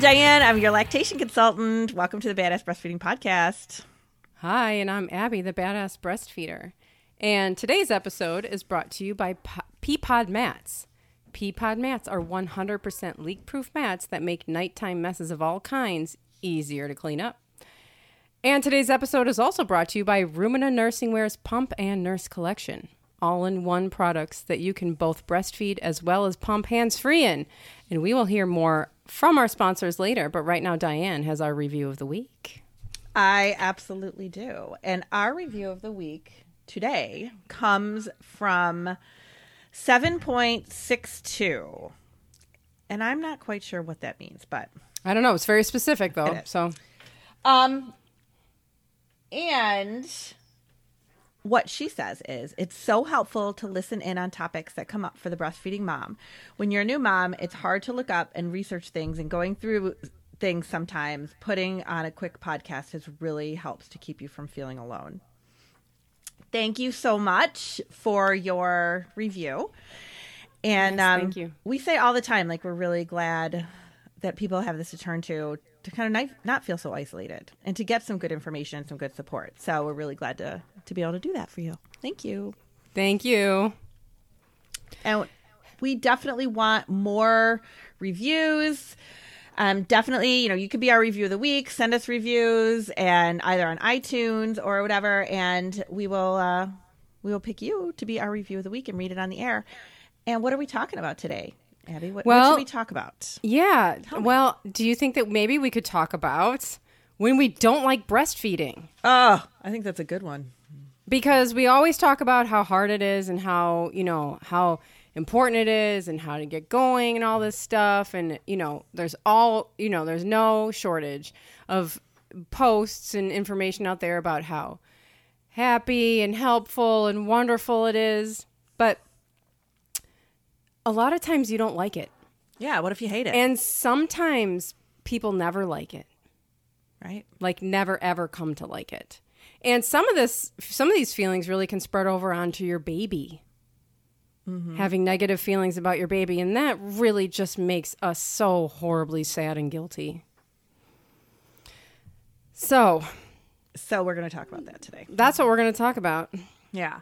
Diane. I'm your lactation consultant. Welcome to the Badass Breastfeeding Podcast. Hi, and I'm Abby, the Badass Breastfeeder. And today's episode is brought to you by Peapod Mats. Peapod mats are 100% leak proof mats that make nighttime messes of all kinds easier to clean up. And today's episode is also brought to you by Rumina Nursing Wear's Pump and Nurse Collection all in one products that you can both breastfeed as well as pump hands free in. And we will hear more from our sponsors later. But right now, Diane has our review of the week. I absolutely do. And our review of the week today comes from 7.62. And I'm not quite sure what that means, but I don't know. It's very specific though. So um and what she says is it's so helpful to listen in on topics that come up for the breastfeeding mom. When you're a new mom, it's hard to look up and research things and going through things sometimes. Putting on a quick podcast has really helps to keep you from feeling alone. Thank you so much for your review. And yes, um, thank you. we say all the time, like, we're really glad that people have this to turn to to kind of not, not feel so isolated and to get some good information, some good support. So we're really glad to to be able to do that for you. Thank you. Thank you. And we definitely want more reviews. Um, definitely, you know, you could be our review of the week. Send us reviews and either on iTunes or whatever, and we will uh, we will pick you to be our review of the week and read it on the air. And what are we talking about today? Abby, what, well, what should we talk about? Yeah. Well, do you think that maybe we could talk about when we don't like breastfeeding? Oh, I think that's a good one. Because we always talk about how hard it is and how, you know, how important it is and how to get going and all this stuff. And, you know, there's all, you know, there's no shortage of posts and information out there about how happy and helpful and wonderful it is. But a lot of times you don't like it. Yeah, what if you hate it? And sometimes people never like it. Right? Like never ever come to like it. And some of this some of these feelings really can spread over onto your baby. Mm-hmm. Having negative feelings about your baby and that really just makes us so horribly sad and guilty. So, so we're going to talk about that today. That's what we're going to talk about. Yeah.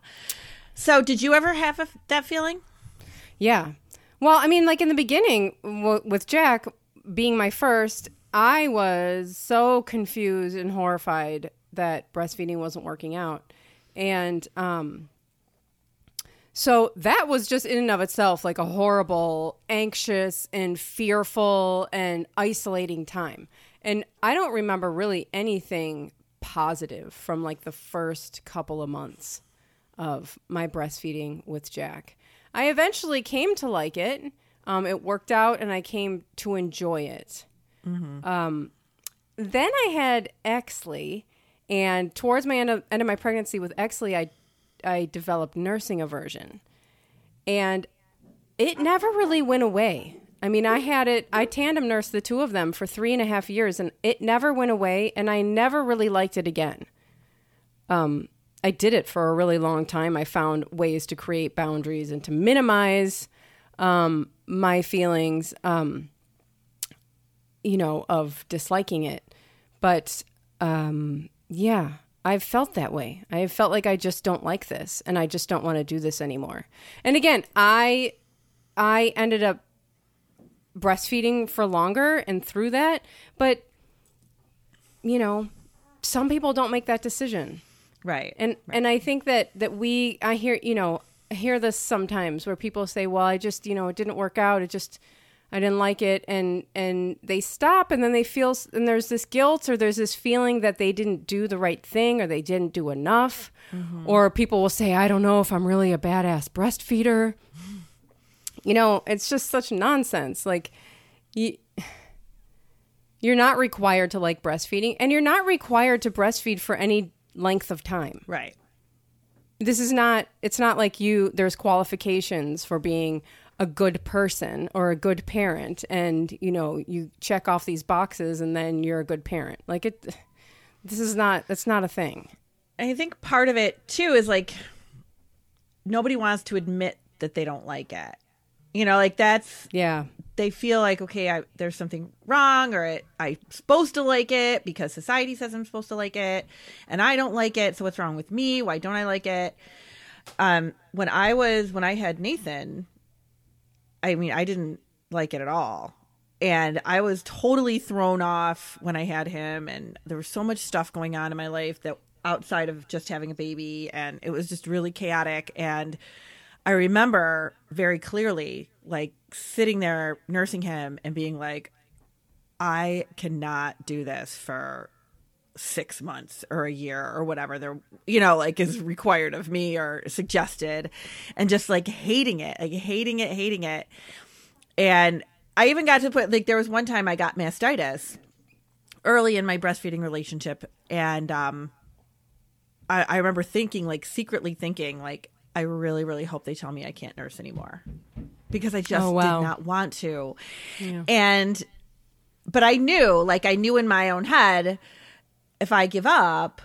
So, did you ever have a, that feeling? Yeah. Well, I mean, like in the beginning w- with Jack being my first, I was so confused and horrified that breastfeeding wasn't working out. And um, so that was just in and of itself like a horrible, anxious, and fearful and isolating time. And I don't remember really anything positive from like the first couple of months of my breastfeeding with Jack. I eventually came to like it. Um, it worked out, and I came to enjoy it. Mm-hmm. Um, then I had Exley, and towards my end of, end of my pregnancy with Exley, I I developed nursing aversion, and it never really went away. I mean, I had it. I tandem nursed the two of them for three and a half years, and it never went away. And I never really liked it again. Um, I did it for a really long time. I found ways to create boundaries and to minimize um, my feelings, um, you know, of disliking it. But um, yeah, I've felt that way. I have felt like I just don't like this, and I just don't want to do this anymore. And again, I I ended up breastfeeding for longer and through that, but you know, some people don't make that decision. Right. And right. and I think that that we I hear, you know, I hear this sometimes where people say, "Well, I just, you know, it didn't work out. It just I didn't like it." And and they stop and then they feel and there's this guilt or there's this feeling that they didn't do the right thing or they didn't do enough. Mm-hmm. Or people will say, "I don't know if I'm really a badass breastfeeder." You know, it's just such nonsense. Like you you're not required to like breastfeeding and you're not required to breastfeed for any length of time. Right. This is not it's not like you there's qualifications for being a good person or a good parent and you know you check off these boxes and then you're a good parent. Like it this is not that's not a thing. I think part of it too is like nobody wants to admit that they don't like it. You know, like that's Yeah. they feel like okay I, there's something wrong or it, i'm supposed to like it because society says i'm supposed to like it and i don't like it so what's wrong with me why don't i like it um when i was when i had nathan i mean i didn't like it at all. And i was totally thrown off when i had him. And there was so much stuff going on in my life that outside of just having a baby and it was just really chaotic. And I remember very clearly like sitting there nursing him and being like, I cannot do this for six months or a year or whatever there you know like is required of me or suggested and just like hating it like hating it hating it and i even got to put like there was one time i got mastitis early in my breastfeeding relationship and um I, I remember thinking like secretly thinking like I really, really hope they tell me I can't nurse anymore because I just Oh, wow. did not want to. Yeah. And, but I knew, like, I knew in my own head, if I give up,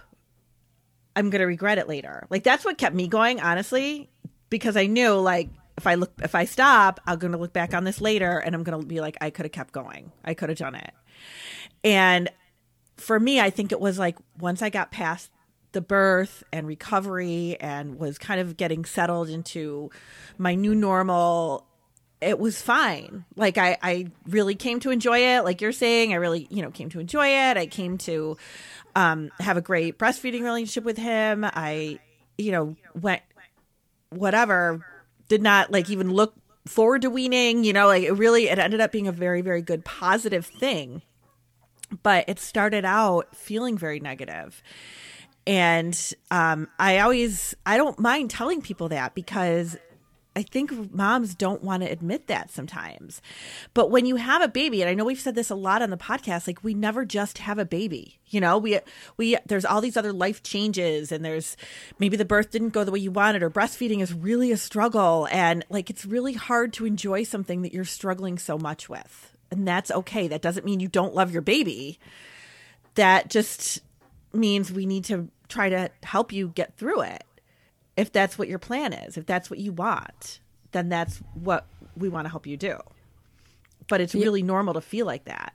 I'm going to regret it later. Like, that's what kept me going, honestly, because I knew, like, if I look, if I stop, I'm going to look back on this later and I'm going to be like, I could have kept going. I could have done it. And for me, I think it was like once I got past the birth and recovery and was kind of getting settled into my new normal, it was fine. Like I, I really came to enjoy it. Like you're saying, I really, you know, came to enjoy it. I came to um, have a great breastfeeding relationship with him. I, you know, went whatever, did not like even look forward to weaning, you know, like it really, it ended up being a very, very good positive thing. But it started out feeling very negative and um, I always I don't mind telling people that because I think moms don't want to admit that sometimes. But when you have a baby, and I know we've said this a lot on the podcast, like we never just have a baby. You know, we we there's all these other life changes and there's maybe the birth didn't go the way you wanted or breastfeeding is really a struggle and like it's really hard to enjoy something that you're struggling so much with. And that's okay. That doesn't mean you don't love your baby. That just means we need to try to help you get through it. If that's what your plan is, if that's what you want, then that's what we want to help you do. But it's really normal to feel like that.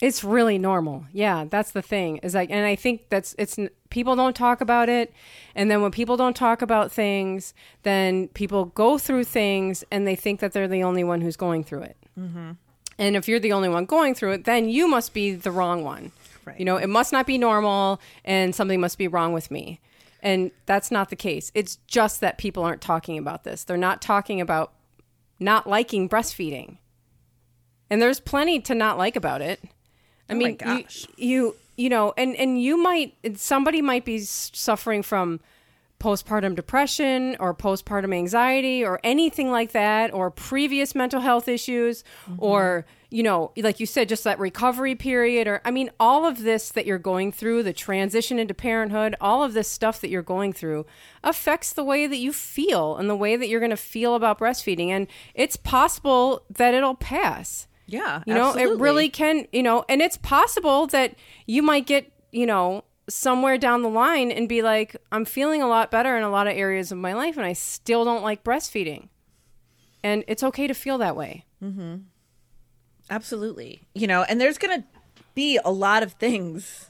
It's really normal. Yeah, that's the thing. Is like, and I think that's it's people don't talk about it, and then when people don't talk about things, then people go through things and they think that they're the only one who's going through it. Mm-hmm. And if you're the only one going through it, then you must be the wrong one. Right. You know, it must not be normal, and something must be wrong with me. And that's not the case. It's just that people aren't talking about this. They're not talking about not liking breastfeeding. And there's plenty to not like about it. I Oh mean, you- You, you know, and and you might somebody might be suffering from postpartum depression or postpartum anxiety or anything like that or previous mental health issues mm-hmm. or you know like you said just that recovery period or i mean all of this that you're going through the transition into parenthood all of this stuff that you're going through affects the way that you feel and the way that you're going to feel about breastfeeding and it's possible that it'll pass Yeah. you know, it really can, you know, and it's possible that you might get, you know, somewhere down the line and be like, I'm feeling a lot better in a lot of areas of my life and I still don't like breastfeeding. And it's okay to feel that way. Mm-hmm. Absolutely. You know, and there's going to be a lot of things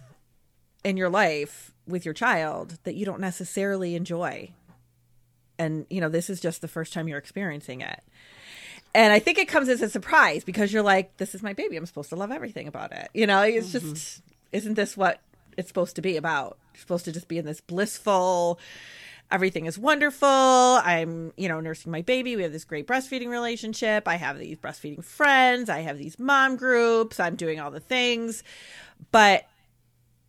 in your life with your child that you don't necessarily enjoy. And, you know, this is just the first time you're experiencing it. And I think it comes as a surprise because you're like, this is my baby. I'm supposed to love everything about it. You know, it's mm-hmm. just, isn't this what it's supposed to be about? You're supposed to just be in this blissful, everything is wonderful. I'm, you know, nursing my baby. We have this great breastfeeding relationship. I have these breastfeeding friends. I have these mom groups. I'm doing all the things. But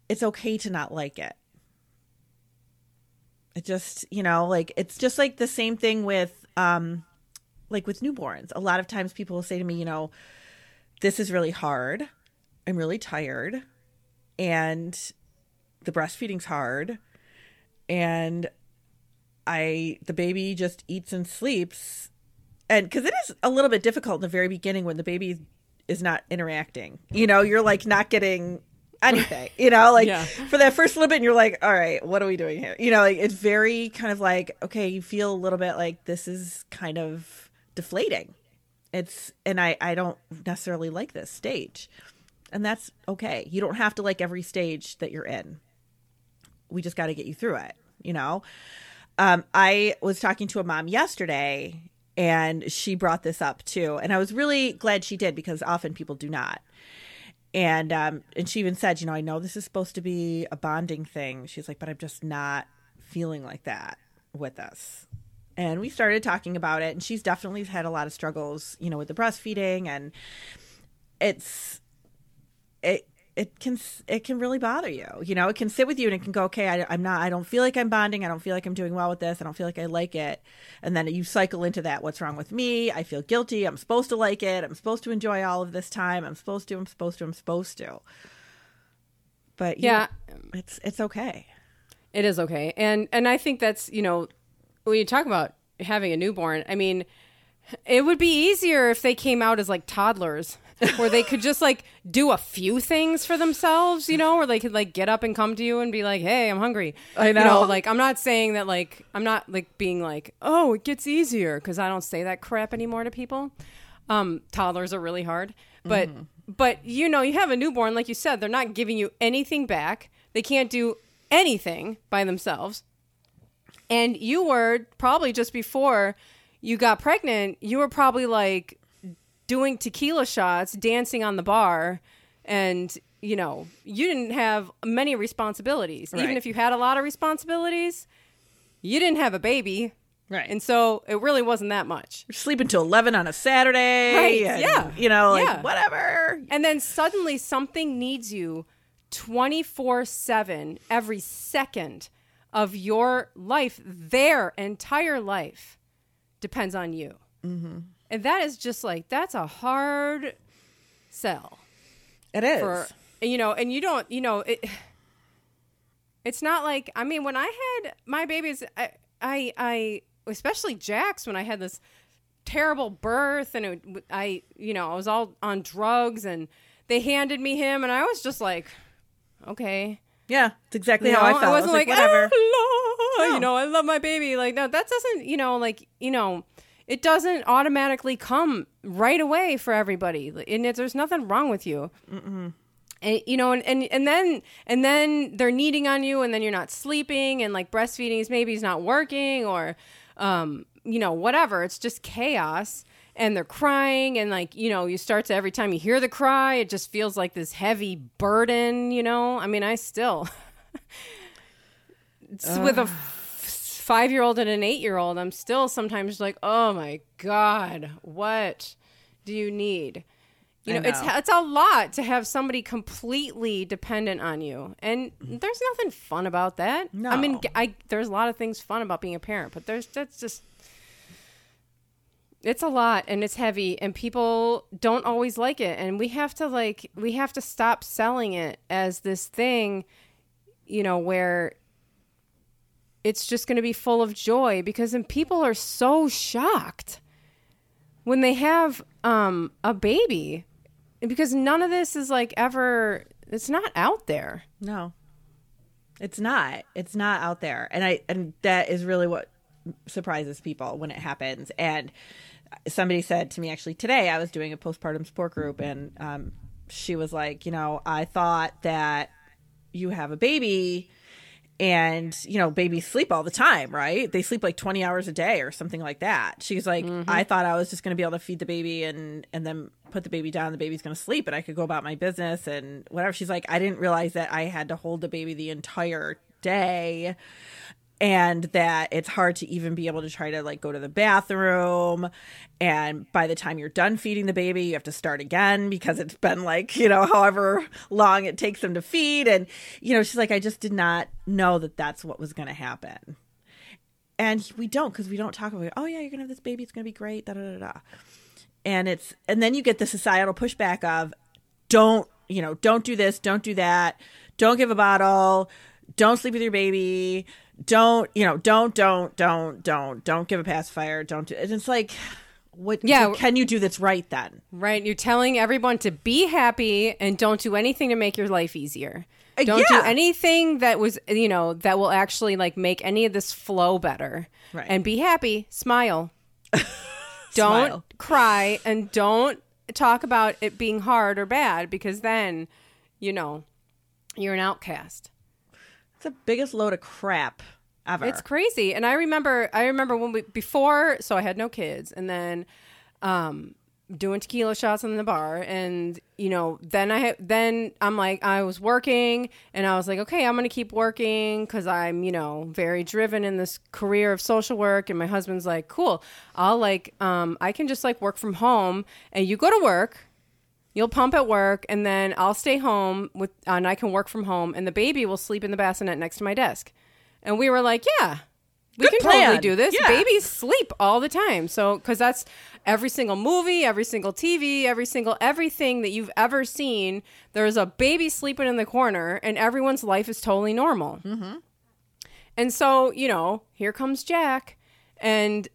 it's okay to not like it. It just, you know, like it's just like the same thing with um like with newborns. A lot of times people will say to me, you know, this is really hard. I'm really tired and the breastfeeding's hard and I the baby just eats and sleeps and cuz it is a little bit difficult in the very beginning when the baby is not interacting. You know, you're like not getting anything. You know, like Yeah. for that first little bit and you're like, "All right, what are we doing here?" You know, like it's very kind of like okay, you feel a little bit like this is kind of deflating It's and I I don't necessarily like this stage. And that's okay. You don't have to like every stage that you're in. We just got to get you through it, you know. Um I was talking to a mom yesterday and she brought this up too. And I was really glad she did because often people do not. And um and she even said, you know, I know this is supposed to be a bonding thing. She's like, but I'm just not feeling like that with us and we started talking about it and she's definitely had a lot of struggles you know with the breastfeeding and it's it it can it can really bother you you know? It can sit with you and it can go okay I, i'm not i don't feel like i'm bonding. I don't feel like i'm doing well with this. I don't feel like i like it. And then you cycle into that what's wrong with me? I feel guilty. I'm supposed to like it. I'm supposed to enjoy all of this time. I'm supposed to i'm supposed to i'm supposed to. But yeah. know, it's it's okay. It is okay. And and i think that's you know when you talk about having a newborn, I mean, it would be easier if they came out as like toddlers. Where they could just like do a few things for themselves, you know, or they could like get up and come to you and be like, "Hey, I'm hungry." I know. You know like I'm not saying that like I'm not like being like, "Oh, it gets easier" because I don't say that crap anymore to people. Um, toddlers are really hard, but mm-hmm. but you know, you have a newborn, like you said, they're not giving you anything back. They can't do anything by themselves. And you were probably just before you got pregnant, you were probably like doing tequila shots, dancing on the bar, and you know, you didn't have many responsibilities. Right. Even if you had a lot of responsibilities, you didn't have a baby. Right. And so it really wasn't that much. You're sleeping till 11 on a Saturday. Right. And, yeah. You know, like yeah. whatever. And then suddenly something needs you 24 7 every second of your life, their entire life, depends on you. Mm-hmm. And that is just like, that's a hard sell. It is. For, you know, and you don't, you know, it, it's not like, I mean, when I had my babies, I, I, I especially Jax, when I had this terrible birth and it, I, you know, I was all on drugs and they handed me him and I was just like, okay. Yeah, it's exactly you how know? I felt. I wasn't I was like, like, whatever. Oh, no. You know, I love my baby. Like, no, that doesn't, you know, like, you know, it doesn't automatically come right away for everybody. And it, there's nothing wrong with you. Mm-mm. And, you know, and, and, and then, and then they're needing on you and then you're not sleeping and like breastfeeding is maybe is not working or, um, you know, whatever. It's just chaos and they're crying and like you know you start to every time you hear the cry it just feels like this heavy burden you know i mean i still with a five year old and an eight year old i'm still sometimes like oh my god what do you need? You know, know, it's it's a lot to have somebody completely dependent on you, and there's nothing fun about that. No, I mean, I there's a lot of things fun about being a parent, but there's that's just it's a lot and it's heavy and people don't always like it and we have to like we have to stop selling it as this thing you know where it's just going to be full of joy because then people are so shocked when they have um a baby. Because none of this is like ever it's not out there. No. It's not. It's not out there. And i and that is really what surprises people when it happens. And somebody said to me actually today I was doing a postpartum support group and um, she was like, you know, I thought that you have a baby and you know babies sleep all the time right? They sleep like 20 hours a day or something like that. She's like mm-hmm. i thought i was just going to be able to feed the baby and and then put the baby down the baby's going to sleep and i could go about my business and whatever. She's like i didn't realize that i had to hold the baby the entire day and that it's hard to even be able to try to like go to the bathroom. And by the time you're done feeding the baby you have to start again because it's been like you know however long it takes them to feed. And you know she's like i just did not know that that's what was going to happen. And we don't because we don't talk about oh yeah you're gonna have this baby it's gonna be great da da da da. And it's and then you get the societal pushback of don't you know don't do this don't do that. Don't give a bottle. Don't sleep with your baby don't you know don't don't don't don't don't give a pacifier. Don't do it's like what yeah. can you do that's right then? Right. You're telling everyone to be happy and don't do anything to make your life easier. Uh, don't yeah. do anything that was you know that will actually like make any of this flow better. Right. And be happy. Smile. Don't Smile. cry and don't talk about it being hard or bad because then, you know, you're an outcast. The biggest load of crap ever. It's crazy. And I remember I remember when we before so I had no kids and then um doing tequila shots in the bar and you know then I then I'm like I was working and I was like okay I'm to keep working cuz I'm you know very driven in this career of social work and my husband's like cool I'll like um I can just like work from home and you go to work You'll pump at work, and then I'll stay home with, and I can work from home, and the baby will sleep in the bassinet next to my desk. And we were like, yeah, we Good can totally do this. Yeah. Babies sleep all the time. So, because that's every single movie, every single TV, every single everything that you've ever seen, there's a baby sleeping in the corner, and everyone's life is totally normal. Mm-hmm. And so, you know, here comes Jack, and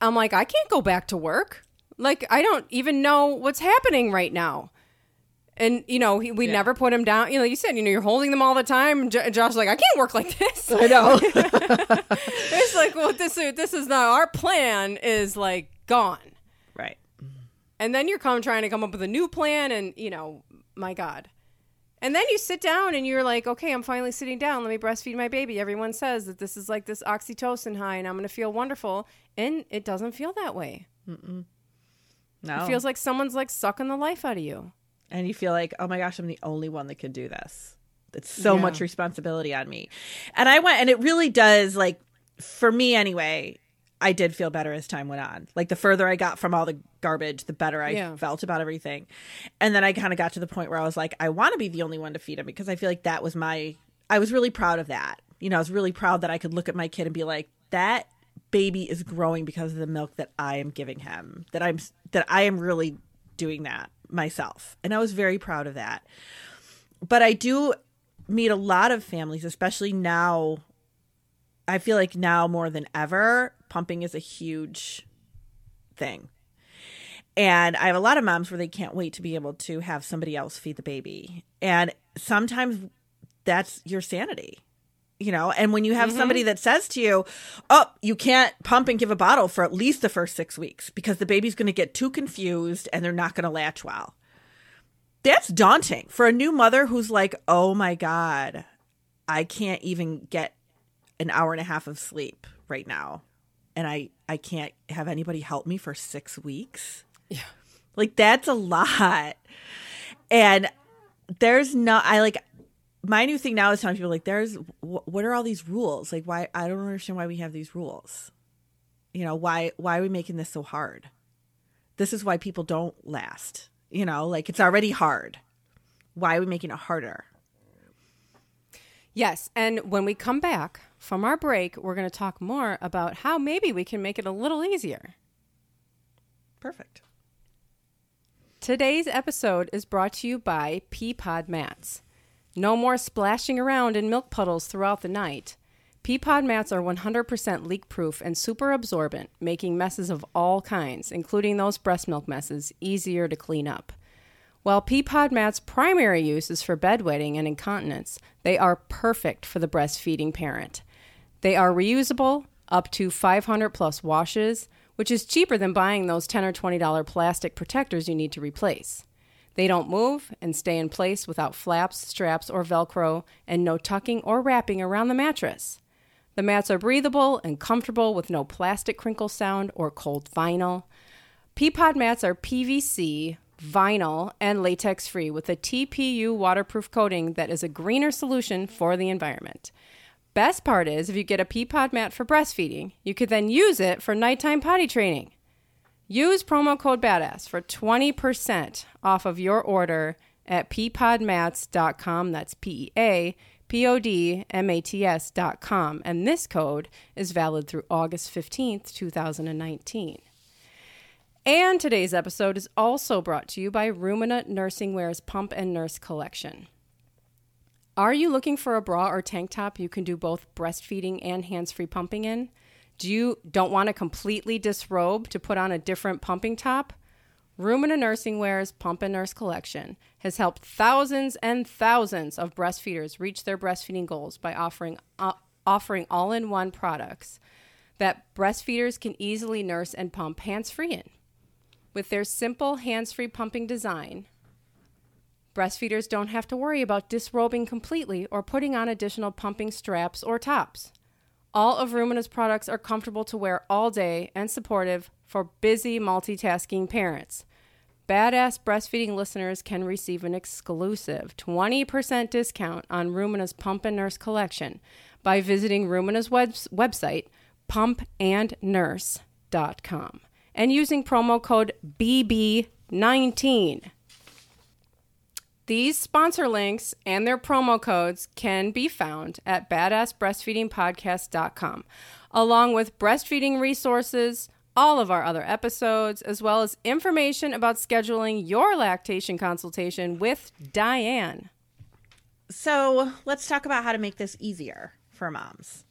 I'm like, I can't go back to work. Like, I don't even know what's happening right now. And you know, he, we Yeah. never put him down. You know, you said, you know, you're holding them all the time. Jo- Josh's like, I can't work like this. I know. it's like, well, this is this is not our plan. Is like gone. right. And then you're come trying to come up with a new plan, and you know, my God. And then you sit down and you're like, okay, I'm finally sitting down. Let me breastfeed my baby. Everyone says that this is like this oxytocin high, and I'm going to feel wonderful, and it doesn't feel that way. No. It feels like someone's like sucking the life out of you. and you feel like, oh my gosh, I'm the only one that can do this. It's so Yeah. much responsibility on me. And I went, and it really does, like, for me anyway, I did feel better as time went on. Like, the further I got from all the garbage, the better I Yeah. felt about everything. And then I kind of got to the point where I was like, I want to be the only one to feed him because I feel like that was my, I was really proud of that. You know, I was really proud that I could look at my kid and be like, that baby is growing because of the milk that I am giving him. That I'm, that I am really doing that myself. And I was very proud of that. But I do meet a lot of families, especially now. I feel like now more than ever, pumping is a huge thing. And I have a lot of moms where they can't wait to be able to have somebody else feed the baby. And sometimes that's your sanity. You know, and when you have mm-hmm. somebody that says to you, Oh, you can't pump and give a bottle for at least the first six weeks because the baby's going to get too confused and they're not going to latch well. That's daunting for a new mother who's like, Oh my God, I can't even get an hour and a half of sleep right now. And I, I can't have anybody help me for six weeks. Yeah. Like that's a lot. And there's no I like my new thing now is telling people like there's wh- what are all these rules? Like why I don't understand why we have these rules. You know, why why are we making this so hard? This is why people don't last. You know, like it's already hard. Why are we making it harder? Yes, and when we come back from our break, we're going to talk more about how maybe we can make it a little easier. Perfect. Today's episode is brought to you by Peapod Mats. No more splashing around in milk puddles throughout the night. Peapod mats are 100% leak proof and super absorbent, making messes of all kinds, including those breast milk messes, easier to clean up. While Peapod mats' primary use is for bedwetting and incontinence, they are perfect for the breastfeeding parent. They are reusable, up to 500 plus washes, which is cheaper than buying those $10 or $20 plastic protectors you need to replace. They don't move and stay in place without flaps, straps, or Velcro, and no tucking or wrapping around the mattress. The mats are breathable and comfortable with no plastic crinkle sound or cold vinyl. Peapod mats are PVC, vinyl, and latex free with a TPU waterproof coating that is a greener solution for the environment. Best part is, if you get a Peapod mat for breastfeeding, you could then use it for nighttime potty training. Use promo code BADASS for 20% off of your order at peapodmats.com. That's P E A P O D M A T S.com. And this code is valid through August 15th, 2019. And today's episode is also brought to you by Rumina Nursing Wear's Pump and Nurse Collection. Are you looking for a bra or tank top you can do both breastfeeding and hands-free pumping in? Do you don't want to completely disrobe to put on a different pumping top? Rumina Nursing Wear's Pump and Nurse collection has helped thousands and thousands of breastfeeders reach their breastfeeding goals by offering uh, offering all-in-one products that breastfeeders can easily nurse and pump hands free in. With their simple hands free pumping design, breastfeeders don't have to worry about disrobing completely or putting on additional pumping straps or tops. All of Rumina's products are comfortable to wear all day and supportive for busy multitasking parents. Badass breastfeeding listeners can receive an exclusive 20% discount on Rumina's Pump and Nurse collection by visiting Rumina's web- website, pumpandnurse.com, and using promo code BB19. These sponsor links and their promo codes can be found at badassbreastfeedingpodcast.com, along with breastfeeding resources, all of our other episodes, as well as information about scheduling your lactation consultation with Diane. So let's talk about how to make this easier for moms.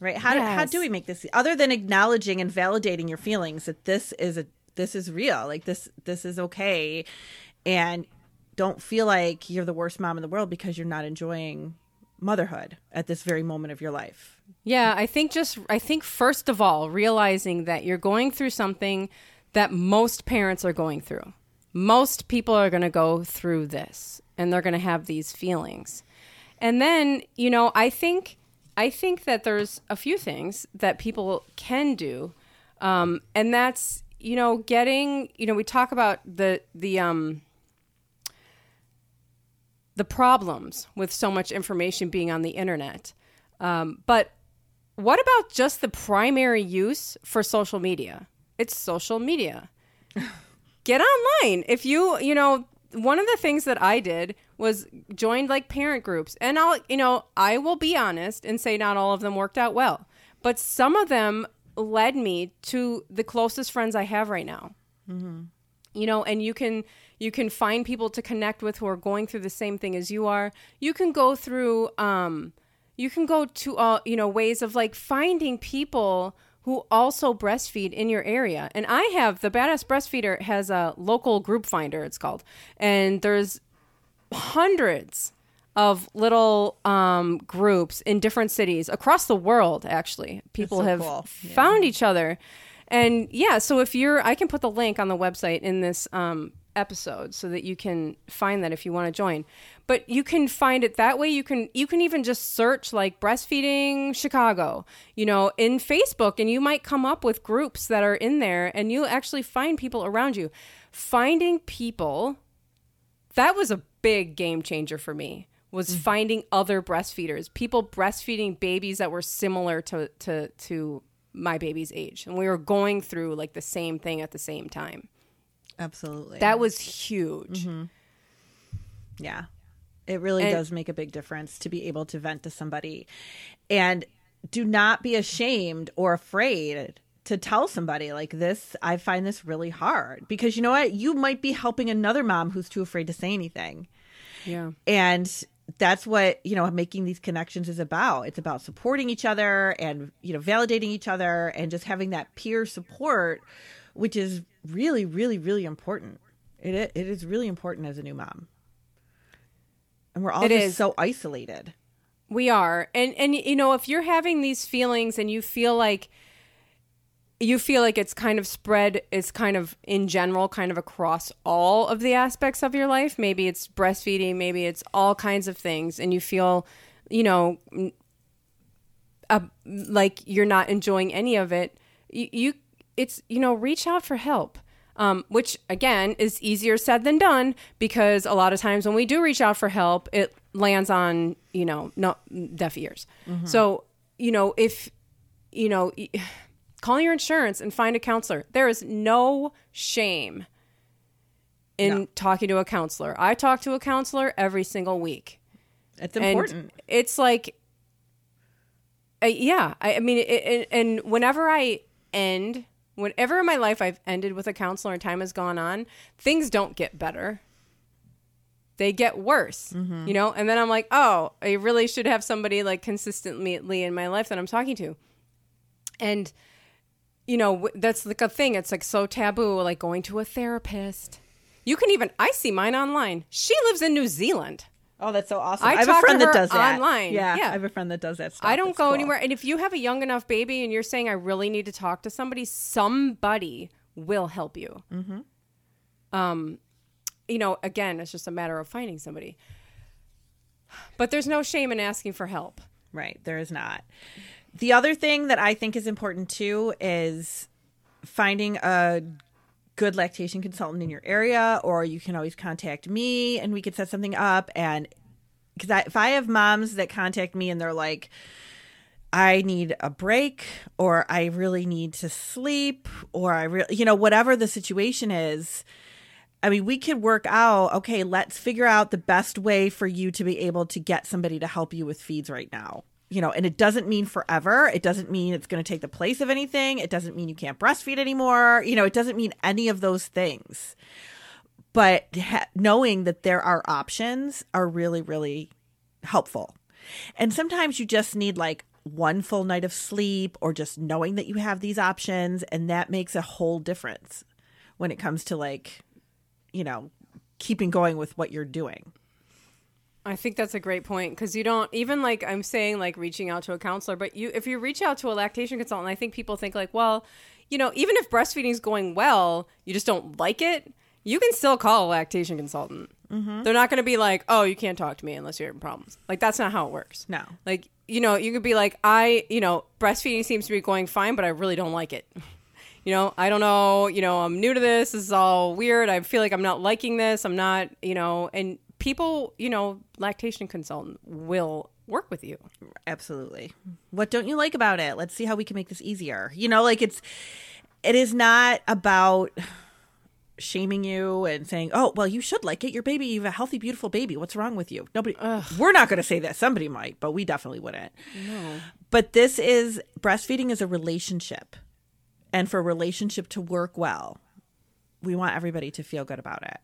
Right? How, do, how do we make this other than acknowledging and validating your feelings that this is a this is real, like this this is okay, and don't feel like you're the worst mom in the world because you're not enjoying motherhood at this very moment of your life. Yeah, I think just I think first of all realizing that you're going through something that most parents are going through. Most people are going to go through this and they're going to have these feelings. And then, you know, I think I think that there's a few things that people can do. Um, and that's, you know, getting, you know, we talk about the the um the problems with so much information being on the internet. Um, but what about just the primary use for social media? It's social media. Get online. If you, you know, one of the things that I did was joined like parent groups. And I'll, you know, I will be honest and say not all of them worked out well. But some of them led me to the closest friends I have right now you know and you can you can find people to connect with who are going through the same thing as you are. You can go through um you can go to uh you know ways of like finding people who also breastfeed in your area. And i have the badass breastfeeder has a local group finder it's called. And there's hundreds of little um, groups in different cities across the world actually. People so have cool. found each other. And yeah so if you're i can put the link on the website in this um, episode so that you can find that if you want to join. But you can find it that way. You can you can even just search like breastfeeding chicago you know in facebook and you might come up with groups that are in there and you'll actually find people around you. Finding people that was a big game changer for me was mm. finding other breastfeeders people breastfeeding babies that were similar to to to my baby's age. And we were going through like the same thing at the same time Absolutely. that was huge mm-hmm. Yeah. It really And- does make a big difference to be able to vent to somebody. And do not be ashamed or afraid to tell somebody like this. I find this really hard because you know what? You might be helping another mom who's too afraid to say anything. yeah And that's what, you know, making these connections is about. It's about supporting each other and, you know, validating each other and just having that peer support, which is really, really, really important. It, it is really important as a new mom. And we're all It just is. so isolated. We are. And and you know, if you're having these feelings and you feel like you feel like it's kind of spread it's kind of in general kind of across all of the aspects of your life, maybe it's breastfeeding, maybe it's all kinds of things and you feel, you know, uh, like you're not enjoying any of it, you, you it's you know, reach out for help. Um, which again is easier said than done because a lot of times when we do reach out for help, it lands on you know no deaf ears. So you know if you know call your insurance and find a counselor. There is no shame in No. talking to a counselor. I talk to a counselor every single week. It's And important. it's like, uh, yeah. I, I mean, it, it, and whenever I end, whenever in my life I've ended with a counselor and time has gone on, things don't get better. They get worse, mm-hmm. you know? And then I'm like, oh, I really should have somebody like consistently in my life that I'm talking to. And, you know, that's like a thing. It's like so taboo, like going to a therapist. You can even, I see mine online. She lives in New Zealand. Oh, that's so awesome. I I, have a friend that does that. online. Yeah, Yeah. I have a friend that does that stuff. I don't It's go cool. anywhere. And if you have a young enough baby and you're saying I really need to talk to somebody, somebody will help you. Mm-hmm. Um, you know, again, it's just a matter of finding somebody. But there's no shame in asking for help. Right. There is not. The other thing that I think is important too is finding a good lactation consultant in your area, or you can always contact me and we could set something up. And because if I have moms that contact me and they're like, I need a break, or I really need to sleep, or I really, you know, whatever the situation is, I mean, we could work out, okay, let's figure out the best way for you to be able to get somebody to help you with feeds right now. You know, and it doesn't mean forever. It doesn't mean it's going to take the place of anything. It doesn't mean you can't breastfeed anymore. You know, it doesn't mean any of those things. But ha- knowing that there are options are really, really helpful. And sometimes you just need like one full night of sleep or just knowing that you have these options. And that makes a whole difference when it comes to like, you know, keeping going with what you're doing. I think that's a great point because you don't even like I'm saying like reaching out to a counselor, but you if you reach out to a lactation consultant, I think people think like, well, you know, even if breastfeeding is going well, you just don't like it. You can still call a lactation consultant. Mm-hmm. They're not going to be like, oh, you can't talk to me unless you're having problems. Like that's not how it works. No. Like you know, you could be like, I, you know, breastfeeding seems to be going fine, but I really don't like it. you know, I don't know, you know, I'm new to this. This is all weird. I feel like I'm not liking this. I'm not, you know, and people, you know, lactation consultant will work with you. Absolutely. What don't you like about it? Let's see how we can make this easier. You know, like it's it is not about shaming you and saying, "Oh, well, you should like it. Your baby, you have a healthy, beautiful baby. What's wrong with you?" Nobody. We're not going to say that. Somebody might, but we definitely wouldn't. No. But this is breastfeeding is a relationship, and for a relationship to work well, we want everybody to feel good about it.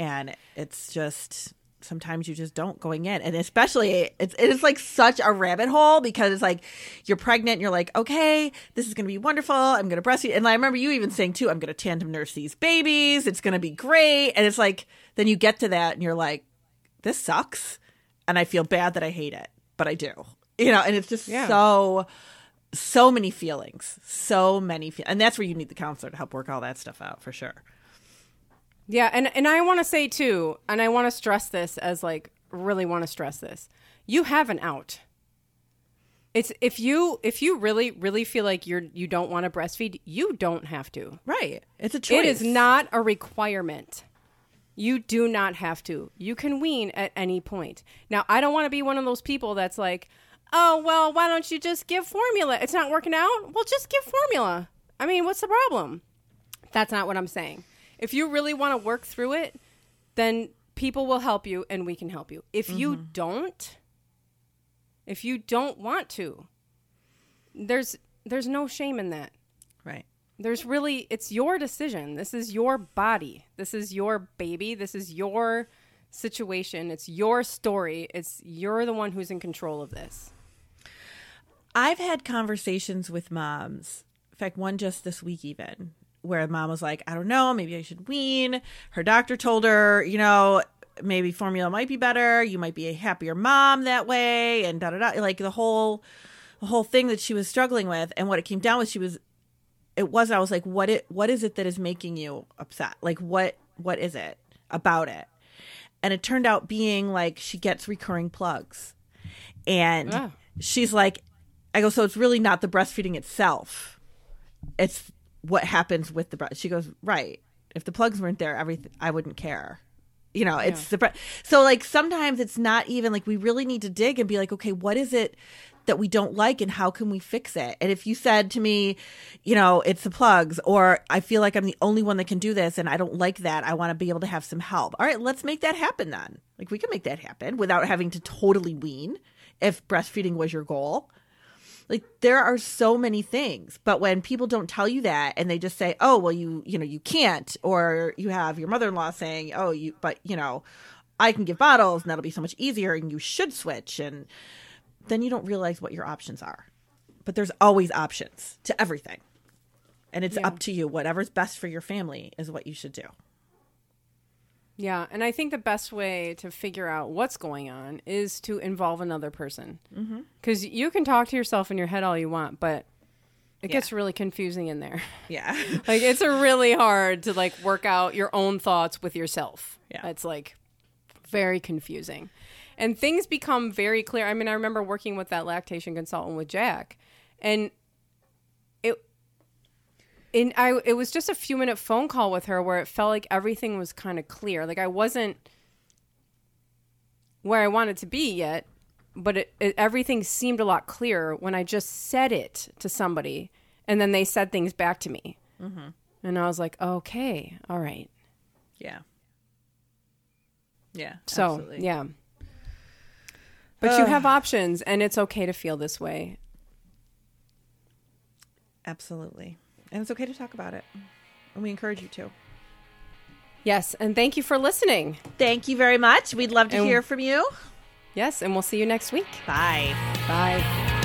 And it's just sometimes you just don't going in. And especially it's it is like such a rabbit hole because it's like you're pregnant and you're like okay this is going to be wonderful. I'm going to breastfeed and i remember you even saying too i'm going to tandem nurse these babies. It's going to be great. And it's like then you get to that and you're like this sucks. And i feel bad that i hate it but i do. You know and it's just Yeah. so so many feelings. So many fe- and that's where you need the counselor to help work all that stuff out for sure Yeah, and and I want to say too, and I want to stress this as like really want to stress this. You have an out. It's if you if you really really feel like you're you don't want to breastfeed, you don't have to. right it's a choice It is not a requirement. You do not have to. You can wean at any point. Now, I don't want to be one of those people that's like, "Oh, well, why don't you just give formula? It's not working out. Well, just give formula." I mean, what's the problem? That's not what I'm saying. If you really want to work through it, then people will help you and we can help you. If you mm-hmm. don't, if you don't want to, there's there's no shame in that. right There's really it's your decision. This is your body. This is your baby. This is your situation. It's your story. It's you're the one who's in control of this. I've had conversations with moms. In fact, one just this week, even where mom was like, I don't know, maybe I should wean. Her doctor told her, you know, maybe formula might be better. You might be a happier mom that way, and da da da. Like the whole, the whole thing that she was struggling with, and what it came down with, she was, it was. I was like, what it, what is it that is making you upset? Like what, what is it about it? And it turned out being like she gets recurring plugs, and Ah. she's like, I go, so it's really not the breastfeeding itself. It's what happens with the breast. She goes, right. If the plugs weren't there, everything I wouldn't care. You know, it's the bre- so like sometimes it's not even like we really need to dig and be like, okay, what is it that we don't like and how can we fix it? And if you said to me, you know, it's the plugs or I feel like I'm the only one that can do this and I don't like that, I want to be able to have some help. All right, let's make that happen then. Like we can make that happen without having to totally wean if breastfeeding was your goal like there are so many things but when people don't tell you that and they just say oh well you you know you can't or you have your mother-in-law saying oh you but you know i can give bottles and that'll be so much easier and you should switch and then you don't realize what your options are. But there's always options to everything. And it's Yeah. up to you. Whatever's best for your family is what you should do Yeah, and I think the best way to figure out what's going on is to involve another person. Mm-hmm. Because you can talk to yourself in your head all you want, but it Yeah. gets really confusing in there. Yeah. like it's a really hard to like work out your own thoughts with yourself. Yeah. It's like very confusing. And things become very clear. I mean, I remember working with that lactation consultant with Jack and in I it was just a few minute phone call with her where it felt like everything was kind of clear. Like I wasn't where I wanted to be yet, but it, it, everything seemed a lot clearer when I just said it to somebody, and then they said things back to me, mm-hmm. and I was like, okay, all right. yeah. Yeah. So absolutely. yeah, but you have options, and it's okay to feel this way. Absolutely. And it's okay to talk about it. And we encourage you to. Yes, and thank you for listening. Thank you very much. We'd love to And- hear from you. Yes, and we'll see you next week. Bye. Bye.